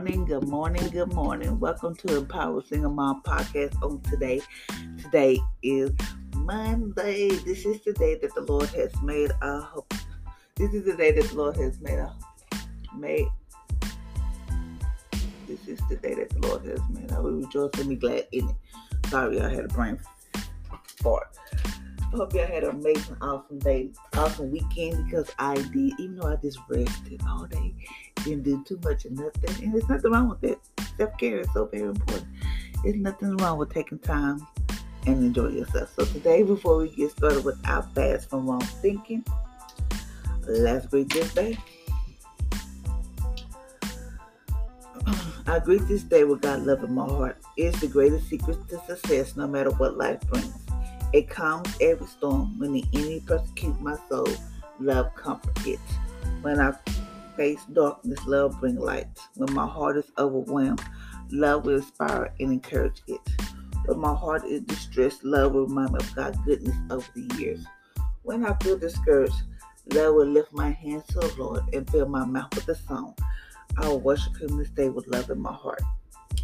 Good morning, good morning, good morning. Welcome to Empower Single Mom Podcast on today. Today is Monday. This is the day that the Lord has made. Hope this is the day that the Lord has made. Made. This is the day that the Lord has made. I will rejoice and be glad in it. Sorry, I had a brain fart. Hope y'all had an amazing, awesome day, awesome weekend because I did. Even though I just rested all day, didn't do too much of nothing, and there's nothing wrong with that. Self care is so very important. There's nothing wrong with taking time and enjoy yourself. So today, before we get started with our fast from wrong thinking, let's greet this day. I greet this day with God love in my heart. It's the greatest secret to success, no matter what life brings. It calms every storm when the enemy persecutes my soul. Love comfort it. When I face darkness, love bring light. When my heart is overwhelmed, love will inspire and encourage it. When my heart is distressed, love will remind me of God's goodness over the years. When I feel discouraged, love will lift my hands to the Lord and fill my mouth with a song. I will worship Him this day with love in my heart.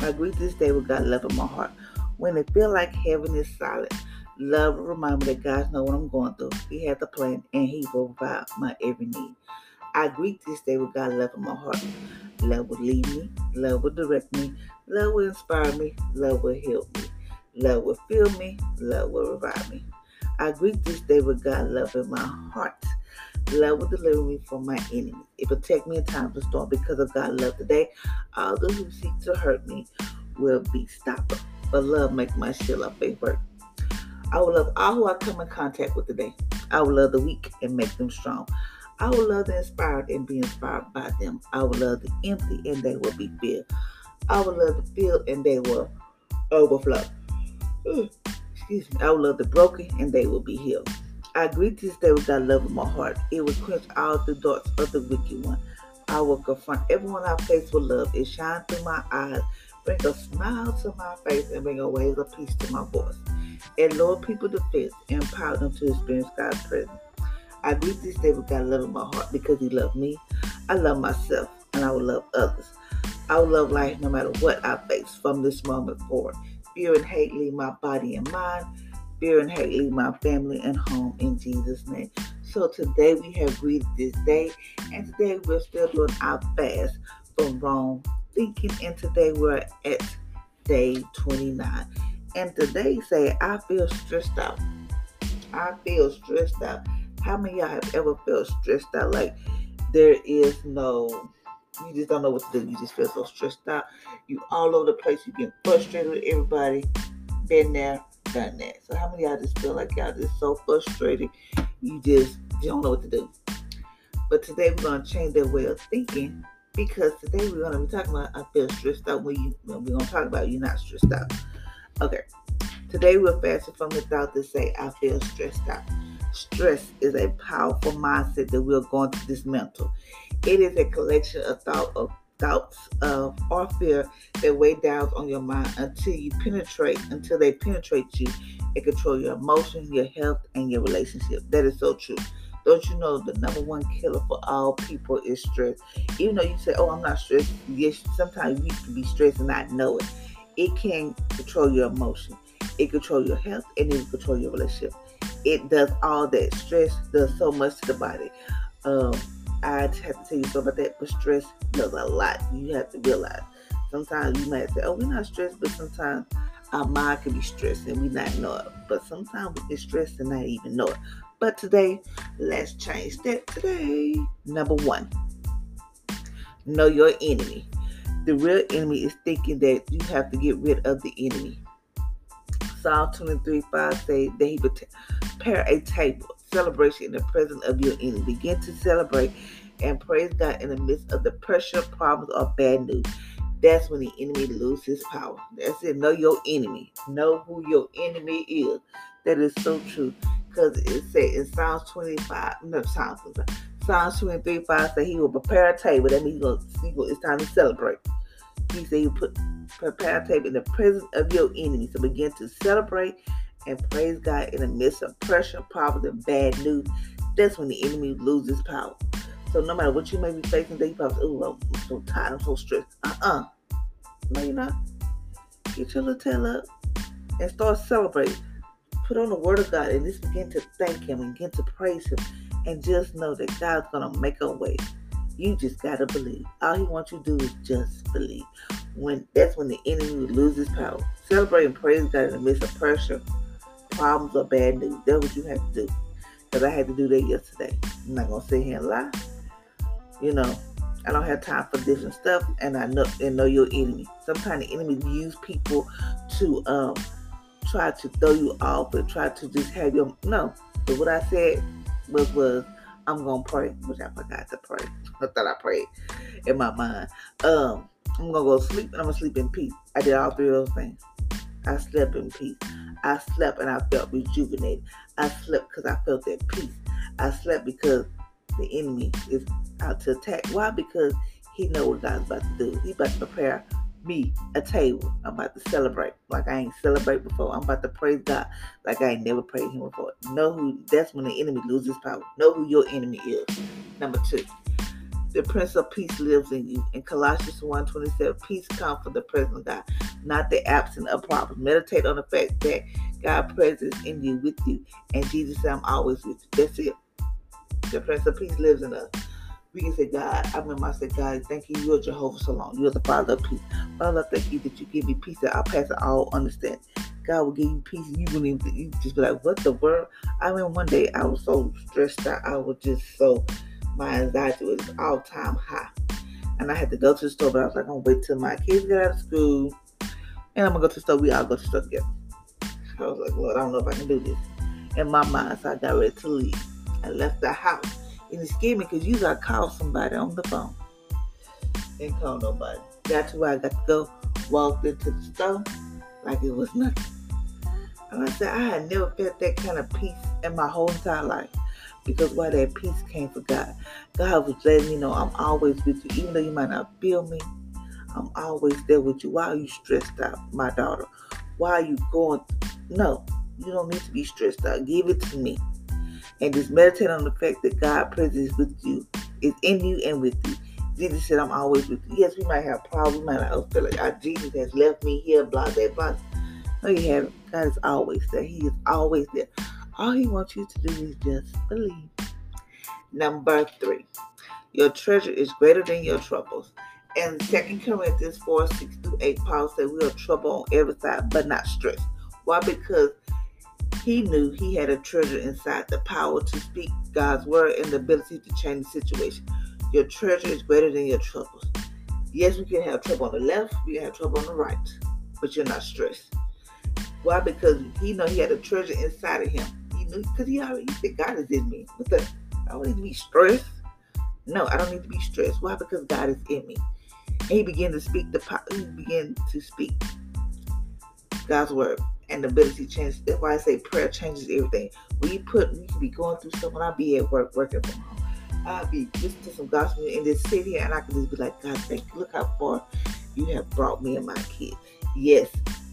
I greet this day with God love in my heart. When it feel like heaven is silent, Love will remind me that God knows what I'm going through. He has a plan and He will provide my every need. I greet this day with God love in my heart. Love will lead me. Love will direct me. Love will inspire me. Love will help me. Love will fill me. Love will revive me. I greet this day with God love in my heart. Love will deliver me from my enemies. It protect me in times of storm because of God love today. All those who seek to hurt me will be stopped. But love make my shield of faith work. I will love all who I come in contact with today. I will love the weak and make them strong. I will love the inspired and be inspired by them. I will love the empty and they will be filled. I will love the filled and they will overflow. Excuse me. I will love the broken and they will be healed. I greet this day with God love in my heart. It will quench all the darts of the wicked one. I will confront everyone I face with love. It shines through my eyes, bring a smile to my face, and bring a wave of peace to my voice and lower people faith and empower them to experience God's presence. I greet this day with God love in my heart because He loved me. I love myself and I will love others. I will love life no matter what I face from this moment forward. Fear and hate leave my body and mind. Fear and hate leave my family and home in Jesus' name. So today we have greeted this day, and today we're still doing our fast from wrong thinking, and today we're at day 29. And today say, I feel stressed out. I feel stressed out. How many y'all have ever felt stressed out? Like there is no, you just don't know what to do. You just feel so stressed out. You all over the place. You get frustrated with everybody. Been there, done that. So how many y'all just feel like y'all just so frustrated? You just you don't know what to do. But today we're gonna change that way of thinking because today we're gonna be talking about I feel stressed out when you we're gonna talk about you're not stressed out. Okay. Today we're fasting from the thought to say, I feel stressed out. Stress is a powerful mindset that we're going to dismantle. It is a collection of thought of doubts of or fear that weigh down on your mind until you penetrate, until they penetrate you and control your emotions, your health, and your relationship. That is so true. Don't you know the number one killer for all people is stress? Even though you say, Oh, I'm not stressed, yes, sometimes you can be stressed and not know it it can control your emotion, it control your health, and it control your relationship. It does all that. Stress does so much to the body. Um, I have to tell you something about that, but stress does a lot. You have to realize. Sometimes you might say, "Oh, we're not stressed," but sometimes our mind can be stressed and we not know it. But sometimes we get stressed and not even know it. But today, let's change that. Today, number one, know your enemy. The real enemy is thinking that you have to get rid of the enemy. Psalm 23 5 say that he would prepare a table, celebration in the presence of your enemy. Begin to celebrate and praise God in the midst of the pressure, problems, or bad news. That's when the enemy loses power. That's it. Know your enemy. Know who your enemy is. That is so true. Because it said in Psalms 25, no, Psalms, Psalms 23 5 say he will prepare a table. That means it's time to celebrate. He said you put prepare a table in the presence of your enemies. So begin to celebrate and praise God in the midst of pressure, problems, and bad news. That's when the enemy loses power. So no matter what you may be facing, they probably, oh, I'm so tired, I'm so stressed. Uh-uh. No, you're not. Get your little tail up and start celebrating. Put on the word of God and just begin to thank Him and begin to praise Him. And just know that God's gonna make a way. You just gotta believe. All He wants you to do is just believe. When that's when the enemy loses power. Celebrate and praise God in the midst of pressure, problems, or bad news. That's what you have to do. Because I had to do that yesterday. I'm not gonna sit here and lie. You know, I don't have time for different stuff, and I know and know your enemy. Sometimes the enemy use people to um try to throw you off and try to just have your no. But what I said was was I'm gonna pray, which I forgot to pray. I thought I prayed in my mind. Um, I'm gonna go sleep and I'm gonna sleep in peace. I did all three of those things. I slept in peace. I slept and I felt rejuvenated. I slept because I felt at peace. I slept because the enemy is out to attack. Why? Because he know what God's about to do. He's about to prepare me a table. I'm about to celebrate like I ain't celebrate before. I'm about to praise God like I ain't never praised Him before. Know who? That's when the enemy loses power. Know who your enemy is. Number two, the Prince of Peace lives in you. In Colossians 1:27, peace comes from the presence of God, not the absence of problems. Meditate on the fact that God presence in you, with you, and Jesus said, "I'm always with you." That's it. The Prince of Peace lives in us. We can say, God, I remember I said, God, thank you. You're Jehovah Shalom. You're the Father of peace. Father, thank you that you give me peace that I'll pass it all understand. God will give you peace. You wouldn't even you just be like, what the world? I mean, one day I was so stressed out. I was just so, my anxiety was all time high. And I had to go to the store, but I was like, I'm gonna wait till my kids get out of school. And I'm gonna go to the store. We all go to the store together. I was like, Lord, I don't know if I can do this. In my mind, so I got ready to leave. I left the house. And it scared me because you got to call somebody on the phone. Didn't call nobody. That's why I got to go, walked into the store like it was nothing. And I said, I had never felt that kind of peace in my whole entire life. Because why that peace came from God. God was letting me know I'm always with you. Even though you might not feel me, I'm always there with you. Why are you stressed out, my daughter? Why are you going? No, you don't need to be stressed out. Give it to me and just meditate on the fact that God presence is with you, is in you and with you. Jesus said, I'm always with you. Yes, we might have problems, we might not feel like ah, Jesus has left me here, blah, blah, blah. No, you haven't. God is always there. He is always there. All he wants you to do is just believe. Number three, your treasure is greater than your troubles. And 2 Corinthians 4 6 through 8, Paul said, We are trouble on every side, but not stressed. Why? Because he knew he had a treasure inside the power to speak God's word and the ability to change the situation. Your treasure is greater than your troubles. Yes, we can have trouble on the left, we can have trouble on the right, but you're not stressed. Why? Because he know he had a treasure inside of him. He knew because he already said God is in me. The, I don't need to be stressed. No, I don't need to be stressed. Why? Because God is in me. And he began to speak the he began to speak God's word and ability to change. That's why I say prayer changes everything. We put, we can be going through something. I'll be at work, working from home. I'll be listening to some gospel and just sit here and I can just be like, God, thank you. Look how far you have brought me and my kids. Yes,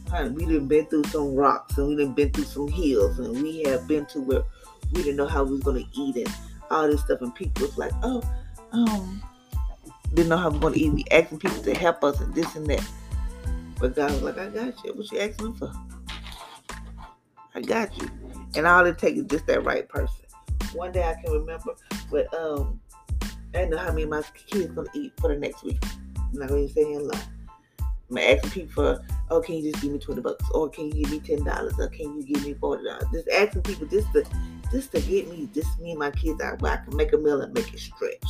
honey, we done been through some rocks and we done been through some hills and we have been to where we didn't know how we was gonna eat and all this stuff. And people was like, oh, um, didn't know how we are gonna eat. We asking people to help us and this and that. But God was like, I got you. What you asking for? I got you. And all it takes is just that right person. One day I can remember, but um, I know how many of my kids gonna eat for the next week. I'm not gonna say in lie. I'm asking people for, oh, can you just give me twenty bucks, or can you give me ten dollars, or can you give me forty dollars? Just asking people just to, just to get me, just me and my kids out where I can make a meal and make it stretch.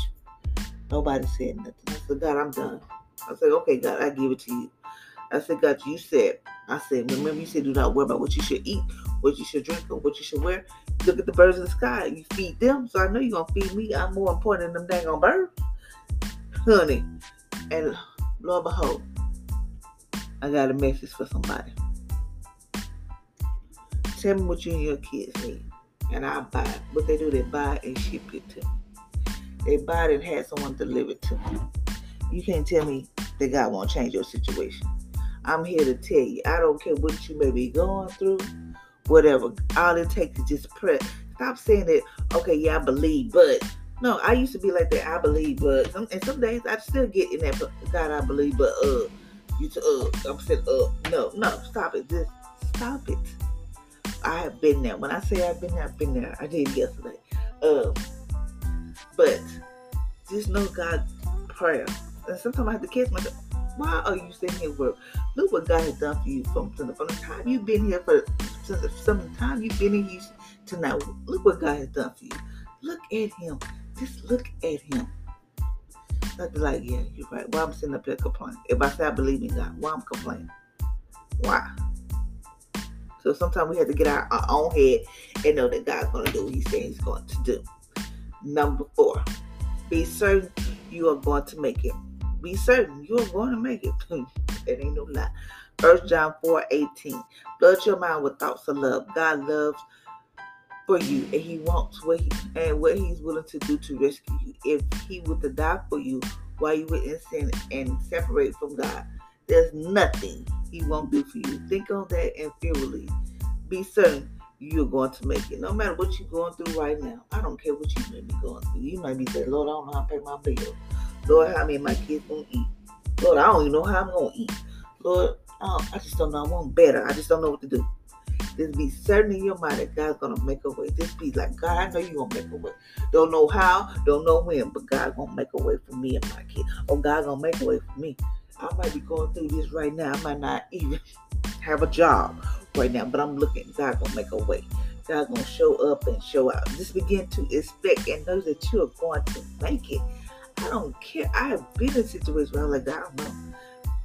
Nobody said nothing. I said, God, I'm done. I said, okay, God, I give it to you. I said, God, you said, I said, remember you said do not worry about what you should eat, what you should drink, or what you should wear. Look at the birds in the sky. You feed them, so I know you're gonna feed me. I'm more important than them dang on birds. Honey. And lo and behold, I got a message for somebody. Tell me what you and your kids need. And I'll buy it. What they do, they buy and ship it to me. They buy it and have someone deliver it to me. You can't tell me that God won't change your situation. I'm here to tell you, I don't care what you may be going through, whatever. All it takes is just pray. Stop saying that, okay, yeah, I believe, but No, I used to be like that. I believe, but and some days I still get in that. God, I believe, but uh, you to uh, I'm saying uh, no, no, stop it, just stop it. I have been there. When I say I've been there, I've been there. I did yesterday. Um, but just know God's prayer. And sometimes I have to catch myself. Why are you sitting here with look what God has done for you from, from, the, from the time you've been here for from the, from time you've been here to now. Look what God has done for you. Look at him. Just look at him. I'd be like, yeah, you're right. Why I'm sitting up here complaining? If I say I believe in God, why I'm complaining? Why? So sometimes we have to get our, our own head and know that God's going to do what He said He's going to do. Number four, be certain you are going to make it. Be certain you are going to make it. it ain't no lie. First John 4 18. Flood your mind with thoughts of love. God loves for you and he wants what he and what he's willing to do to rescue you. If he were to die for you while you were in sin and separate from God, there's nothing he won't do for you. Think on that and fearfully. Be certain you're going to make it. No matter what you're going through right now. I don't care what you may be going through. You might be saying, Lord, I don't know how to pay my bill. Lord, how many my kids gonna eat? Lord, I don't even know how I'm gonna eat. Lord, um, I just don't know. I want better. I just don't know what to do. Just be certain in your mind that God's gonna make a way. Just be like, God, I know you're gonna make a way. Don't know how, don't know when, but God gonna make a way for me and my kid. Or oh, God gonna make a way for me. I might be going through this right now. I might not even have a job right now, but I'm looking. God gonna make a way. God gonna show up and show out. Just begin to expect and know that you are going to make it. I don't care. I have been in situations where I'm like, I don't know,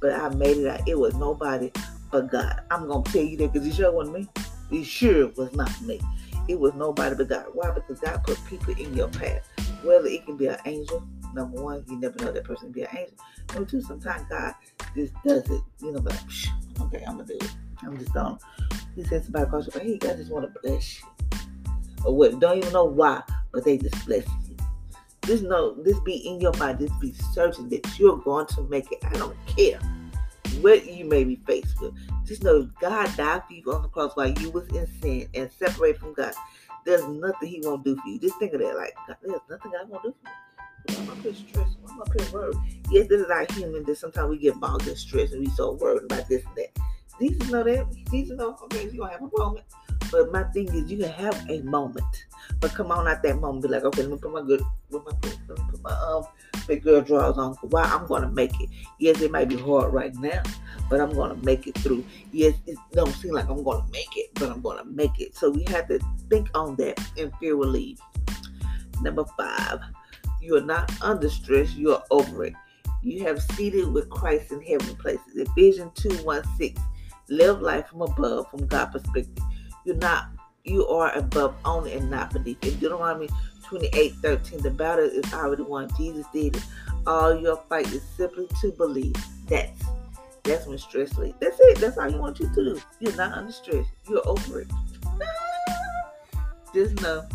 but I made it out. It was nobody but God. I'm gonna tell you that because it sure wasn't me. It sure was not me. It was nobody but God. Why? Because God put people in your path. Whether it can be an angel, number one, you never know that person can be an angel. Number two, sometimes God just does it. You know, like, okay, I'm gonna do it. I'm just going. He said somebody across the hey, God just want to bless you. Or what? Don't even know why, but they just bless you. Just know, this be in your mind. Just be certain that you're going to make it. I don't care what you may be faced with. Just know God died for you on the cross while you was in sin and separated from God. There's nothing He won't do for you. Just think of that, like there's nothing God won't do for me. I'm up here. I'm up worried. Yes, this is our human that sometimes we get bogged in stress and we so worried about this and that. Jesus know that. Jesus know, okay, you're gonna have a moment. But my thing is, you can have a moment, but come on out that moment, be like, okay, let me put my good, put, let me put my um big girl drawers on. Why I'm gonna make it. Yes, it might be hard right now, but I'm gonna make it through. Yes, it don't seem like I'm gonna make it, but I'm gonna make it. So we have to think on that, and fear will leave. Number five, you are not under stress. You are over it. You have seated with Christ in heavenly places. Ephesians 2 1 6. Live life from above, from God's perspective. You're not, you are above only and not beneath. In Deuteronomy 28 13, the battle is already won. Jesus did it. All your fight is simply to believe. That's that's when stress leaves. That's it. That's all you want you to do. You're not under stress. You're over it. Just know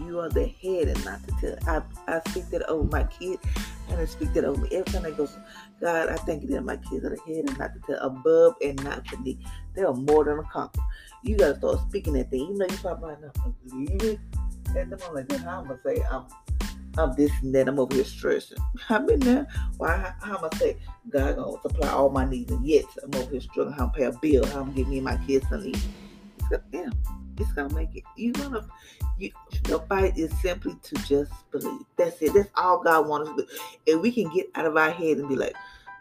you are the head and not the tail. I, I speak that over my kids and I speak that over me. Every time I go, God, I thank you that my kids are the head and not the tail, above and not beneath. They are more than a conqueror. You gotta start speaking that thing. You know you probably not believe it. At the moment, how I'm gonna say I'm I'm this and that. I'm over here stressing. I've been there. Why? How, am going to say God gonna supply all my needs? And yet I'm over here struggling. How I'm pay a bill? How I'm giving me my kids some needs? Yeah, it's gonna make it. You're gonna you the fight is simply to just believe. That's it. That's all God wants us to do. If we can get out of our head and be like,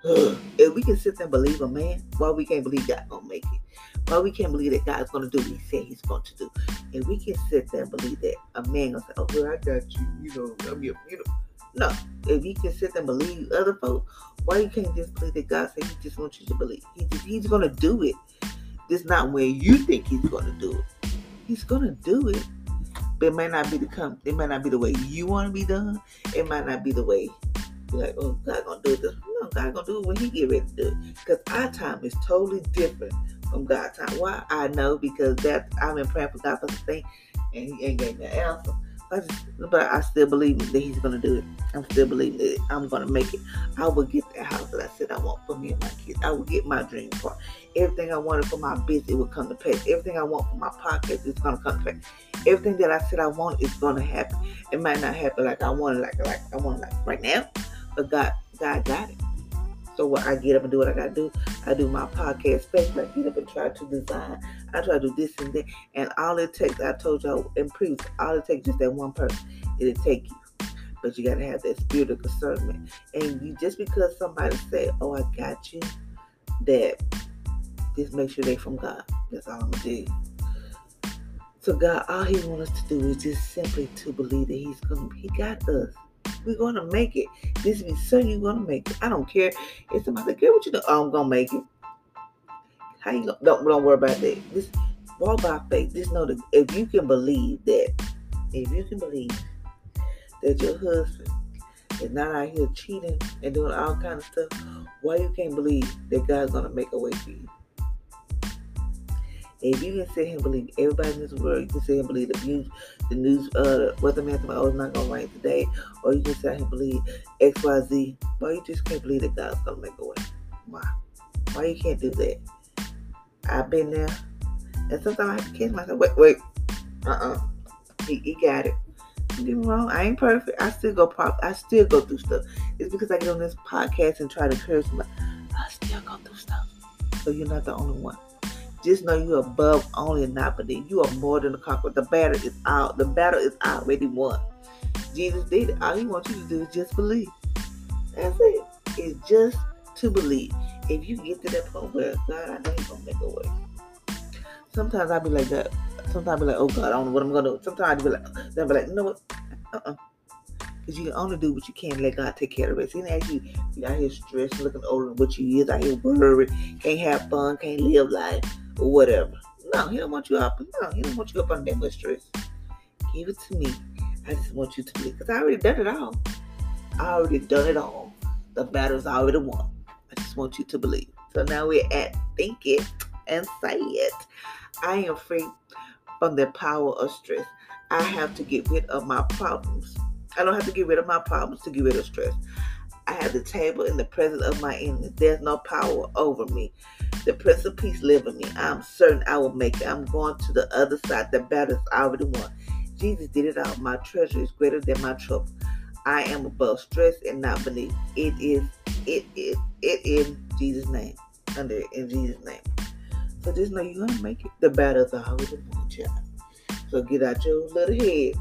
Ugh. if we can sit and believe a man, why we can't believe God gonna make it? Why we can't believe that God's gonna do what He said He's going to do? And we can sit there and believe that a man gonna say, "Oh, well, I got you," you know, I'm your, you know. No, if you can sit and believe other folks, why you can't just believe that God said He just wants you to believe? He just, He's gonna do it. This not where you think He's gonna do it. He's gonna do it. But it might not be the come. It might not be the way you want to be done. It might not be the way you're like, oh, God gonna do this. No, God gonna do it when He get ready to do it. Because our time is totally different from God's time. Why I know because that I've been praying for God for something, and He ain't gave me an answer. Just, but I still believe that he's gonna do it. I'm still believing that I'm gonna make it. I will get that house that I said I want for me and my kids. I will get my dream car. Everything I wanted for my business will come to pass. Everything I want for my pocket is gonna come to pass. Everything that I said I want is gonna happen. It might not happen like I want it, like like I want it like right now, but God, God got it. So what I get up and do what I gotta do. I do my podcast space. I get up and try to design. I try to do this and that. And all it takes, I told y'all in previous, all it takes just that one person. It'll take you. But you gotta have that spirit of discernment. And you just because somebody say, Oh, I got you, that just make sure they from God. That's all I'm gonna do. So God, all He wants us to do is just simply to believe that He's gonna He got us. We're gonna make it. This be certain you're gonna make it. I don't care if somebody care what you do. Oh, I'm gonna make it. How you gonna, don't don't worry about that. Just walk by faith. Just know that if you can believe that, if you can believe that your husband is not out here cheating and doing all kind of stuff, why you can't believe that God's gonna make a way for you? If you can sit here and believe everybody in this world, you can sit here and believe the news, the news, uh, weatherman oh, is not gonna rain today, or you can sit here and believe X, Y, Z. Why you just can't believe that God's gonna make a way? Why? Why you can't do that? I've been there, and sometimes I have to catch myself. Wait, wait, uh, uh-uh. uh he, he got it. Don't get me wrong, I ain't perfect. I still go pop. I still go through stuff. It's because I get on this podcast and try to encourage somebody. I still go through stuff. So you're not the only one. Just know you're above only and not beneath. You are more than a conqueror. The battle is out. The battle is already won. Jesus did it. All he wants you to do is just believe. That's it. It's just to believe. If you get to that point where God, I know He's gonna make a way. Sometimes I'll be like that. Sometimes I'll be like, oh God, I don't know what I'm gonna do. Sometimes I'll be like, they'll be like, you know what? Uh-uh. Because you can only do what you can. Let God take care of it. He didn't you, you out here stressed, looking older than what you is, out here worried, can't have fun, can't live life or whatever. No, he don't want you up. No, he don't want you up on that much stress. Give it to me. I just want you to believe. Because I already done it all. I already done it all. The battle's already won. I just want you to believe. So now we're at think it and say it. I am free from the power of stress. I have to get rid of my problems. I don't have to get rid of my problems to get rid of stress. I have the table in the presence of my enemies. There's no power over me. The Prince of Peace live in me. I'm certain I will make it. I'm going to the other side. The battle's already won. Jesus did it all. My treasure is greater than my trouble. I am above stress and not beneath. It is, it is, it in Jesus' name. Under in Jesus' name. So just know you're gonna make it. The battle's already won, child. So get out your little head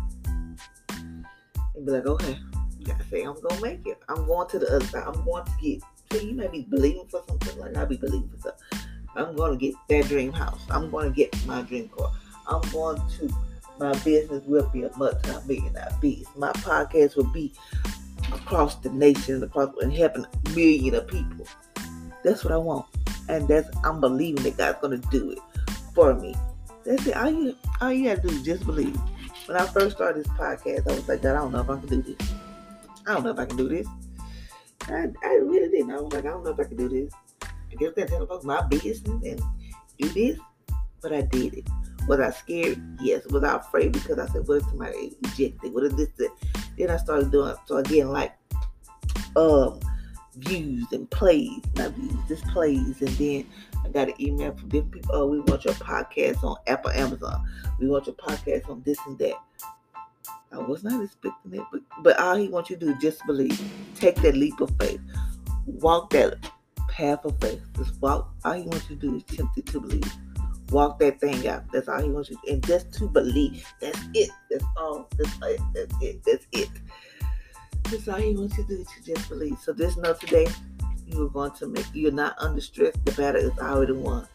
and be like, okay, I say I'm gonna make it. I'm going to the other side. I'm going to get. You may be believing for something like I'll be believing for something. I'm going to get that dream house. I'm going to get my dream car. I'm going to. My business will be a multi-millionaire beast. My podcast will be across the nation, across and helping a million of people. That's what I want, and that's I'm believing that God's gonna do it for me. That's it. All you all you gotta do is just believe. When I first started this podcast, I was like, God, I don't know if I can do this. I don't know if I can do this. I, I really didn't. I was like, I don't know if I can do this. I guess that tell folks my business and do this, but I did it. Was I scared? Yes. Was I afraid? Because I said, what if somebody ejected? What if this? Then I started doing, so again, like, um, views and plays, not views, just plays. And then I got an email from different people. Oh, we want your podcast on Apple, Amazon. We want your podcast on this and that. I was not expecting it, but, but all he wants you to do is just believe. Take that leap of faith. Walk that path of faith. Just walk. All he wants you to do is tempted to believe. Walk that thing out. That's all he wants you to do. And just to believe. That's it. That's all. That's it. That's it. That's it. That's all he wants you to do to just believe. So just know today you are going to make you're not under stress. The battle is already won.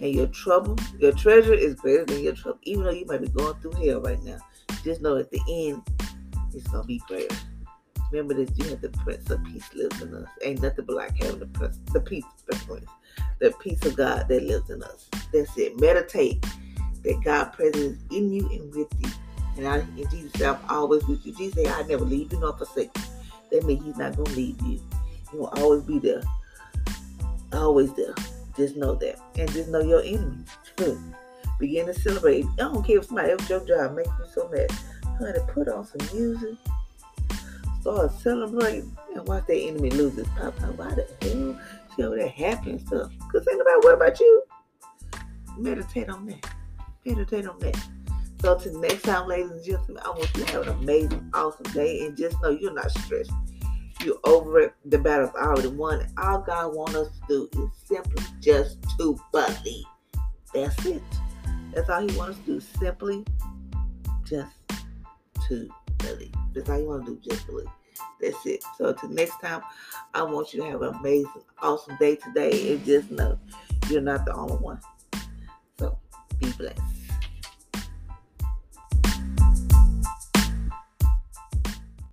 And your trouble, your treasure is greater than your trouble. Even though you might be going through hell right now. Just know at the end, it's gonna be greater. Remember that you have the Prince of Peace lives in us. Ain't nothing but like having the Prince, the peace, the peace of God that lives in us. That's it. Meditate that God presence in you and with you. And I, and Jesus said, I'm always with you. Jesus said, I never leave you nor forsake you. That means He's not gonna leave you. He will always be there. Always there. Just know that. And just know your enemy. Begin to celebrate. I don't care if somebody else your job makes you so mad. Honey, put on some music. Start celebrating and watch that enemy lose his pop. Why the hell she over there happy and stuff? Because think about what about you? Meditate on that. Meditate on that. So till next time, ladies and gentlemen, I want you to have an amazing, awesome day. And just know you're not stressed. You're over it. The battle's already won. All God wants us to do is simply just to believe. That's it. That's all He wants to do. Simply just to believe. That's all you want to do. Just believe. That's it. So till next time, I want you to have an amazing, awesome day today. And just know you're not the only one. So be blessed.